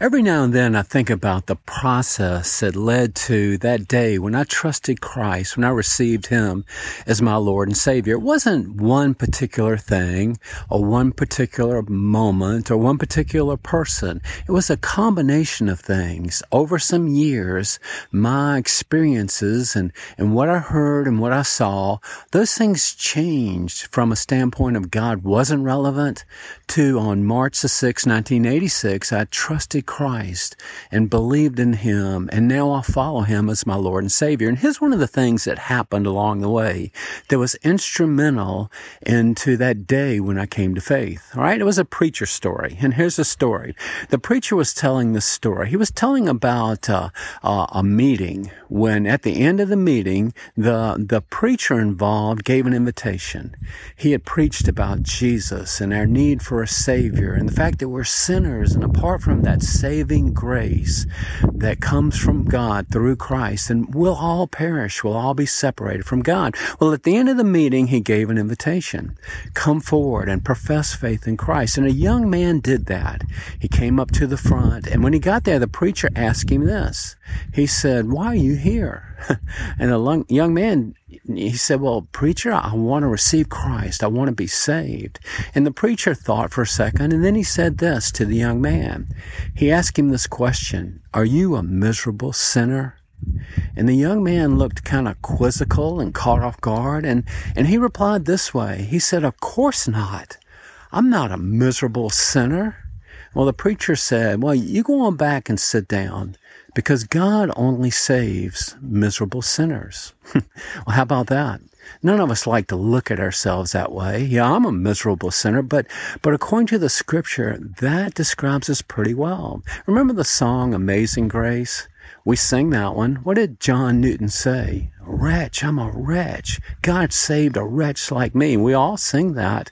Every now and then I think about the process that led to that day when I trusted Christ, when I received Him as my Lord and Savior. It wasn't one particular thing or one particular moment or one particular person. It was a combination of things. Over some years, my experiences and, and what I heard and what I saw, those things changed from a standpoint of God wasn't relevant to on March the 6th, 1986, I trusted Christ and believed in Him, and now I follow Him as my Lord and Savior. And here's one of the things that happened along the way that was instrumental into that day when I came to faith. All right, it was a preacher story, and here's the story. The preacher was telling this story. He was telling about uh, uh, a meeting when, at the end of the meeting, the the preacher involved gave an invitation. He had preached about Jesus and our need for a Savior and the fact that we're sinners and apart from that saving grace that comes from God through Christ, and we'll all perish, we'll all be separated from God. Well, at the end of the meeting, he gave an invitation. Come forward and profess faith in Christ. And a young man did that. He came up to the front, and when he got there, the preacher asked him this. He said, Why are you here? and the young man he said, Well, preacher, I want to receive Christ. I want to be saved. And the preacher thought for a second, and then he said this to the young man. He asked him this question Are you a miserable sinner? And the young man looked kind of quizzical and caught off guard, and, and he replied this way. He said, Of course not. I'm not a miserable sinner. Well, the preacher said, Well, you go on back and sit down because God only saves miserable sinners. well, how about that? None of us like to look at ourselves that way. Yeah, I'm a miserable sinner, but, but according to the scripture, that describes us pretty well. Remember the song Amazing Grace? We sing that one. What did John Newton say? Wretch, I'm a wretch. God saved a wretch like me. We all sing that.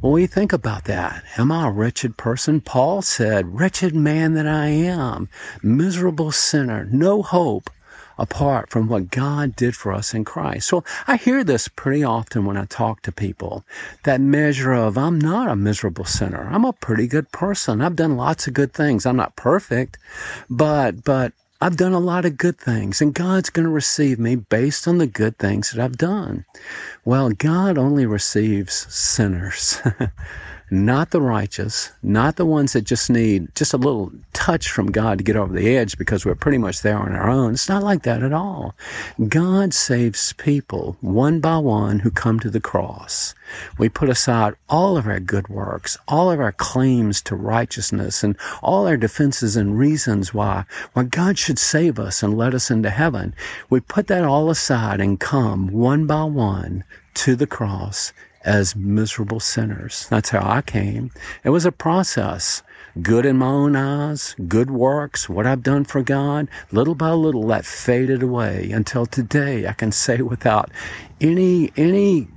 Well, we think about that. Am I a wretched person? Paul said, wretched man that I am, miserable sinner, no hope apart from what God did for us in Christ. So I hear this pretty often when I talk to people. That measure of, I'm not a miserable sinner. I'm a pretty good person. I've done lots of good things. I'm not perfect, but, but I've done a lot of good things and God's going to receive me based on the good things that I've done. Well, God only receives sinners. not the righteous, not the ones that just need just a little touch from God to get over the edge because we're pretty much there on our own. It's not like that at all. God saves people one by one who come to the cross. We put aside all of our good works, all of our claims to righteousness, and all our defenses and reasons why, why God should save us and let us into heaven. We put that all aside and come one by one to the cross as miserable sinners. That's how I came. It was a process. Good in my own eyes, good works, what I've done for God, little by little that faded away until today I can say without any any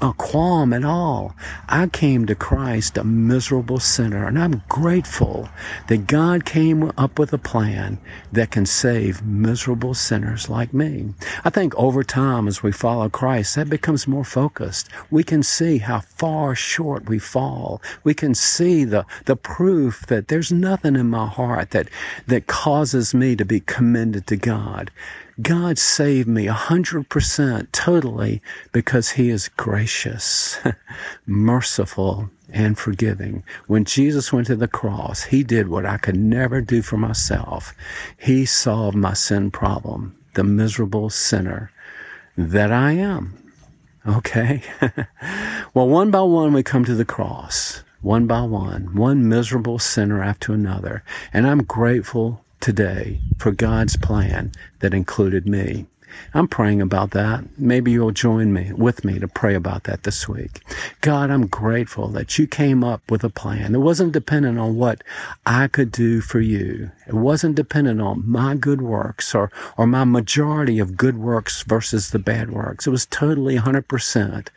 uh, qualm at all. I came to Christ a miserable sinner, and I'm grateful that God came up with a plan that can save miserable sinners like me. I think over time, as we follow Christ, that becomes more focused. We can see how far short we fall. We can see the the proof that there's nothing in my heart that that causes me to be commended to God. God saved me a hundred percent totally because he is gracious, merciful, and forgiving. When Jesus went to the cross, he did what I could never do for myself. He solved my sin problem, the miserable sinner that I am. Okay? well, one by one we come to the cross. One by one, one miserable sinner after another. And I'm grateful today for God's plan that included me. I'm praying about that. Maybe you'll join me with me to pray about that this week. God, I'm grateful that you came up with a plan. It wasn't dependent on what I could do for you. It wasn't dependent on my good works or, or my majority of good works versus the bad works. It was totally 100%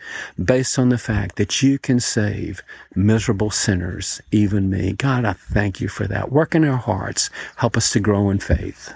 based on the fact that you can save miserable sinners, even me. God, I thank you for that. Work in our hearts. Help us to grow in faith.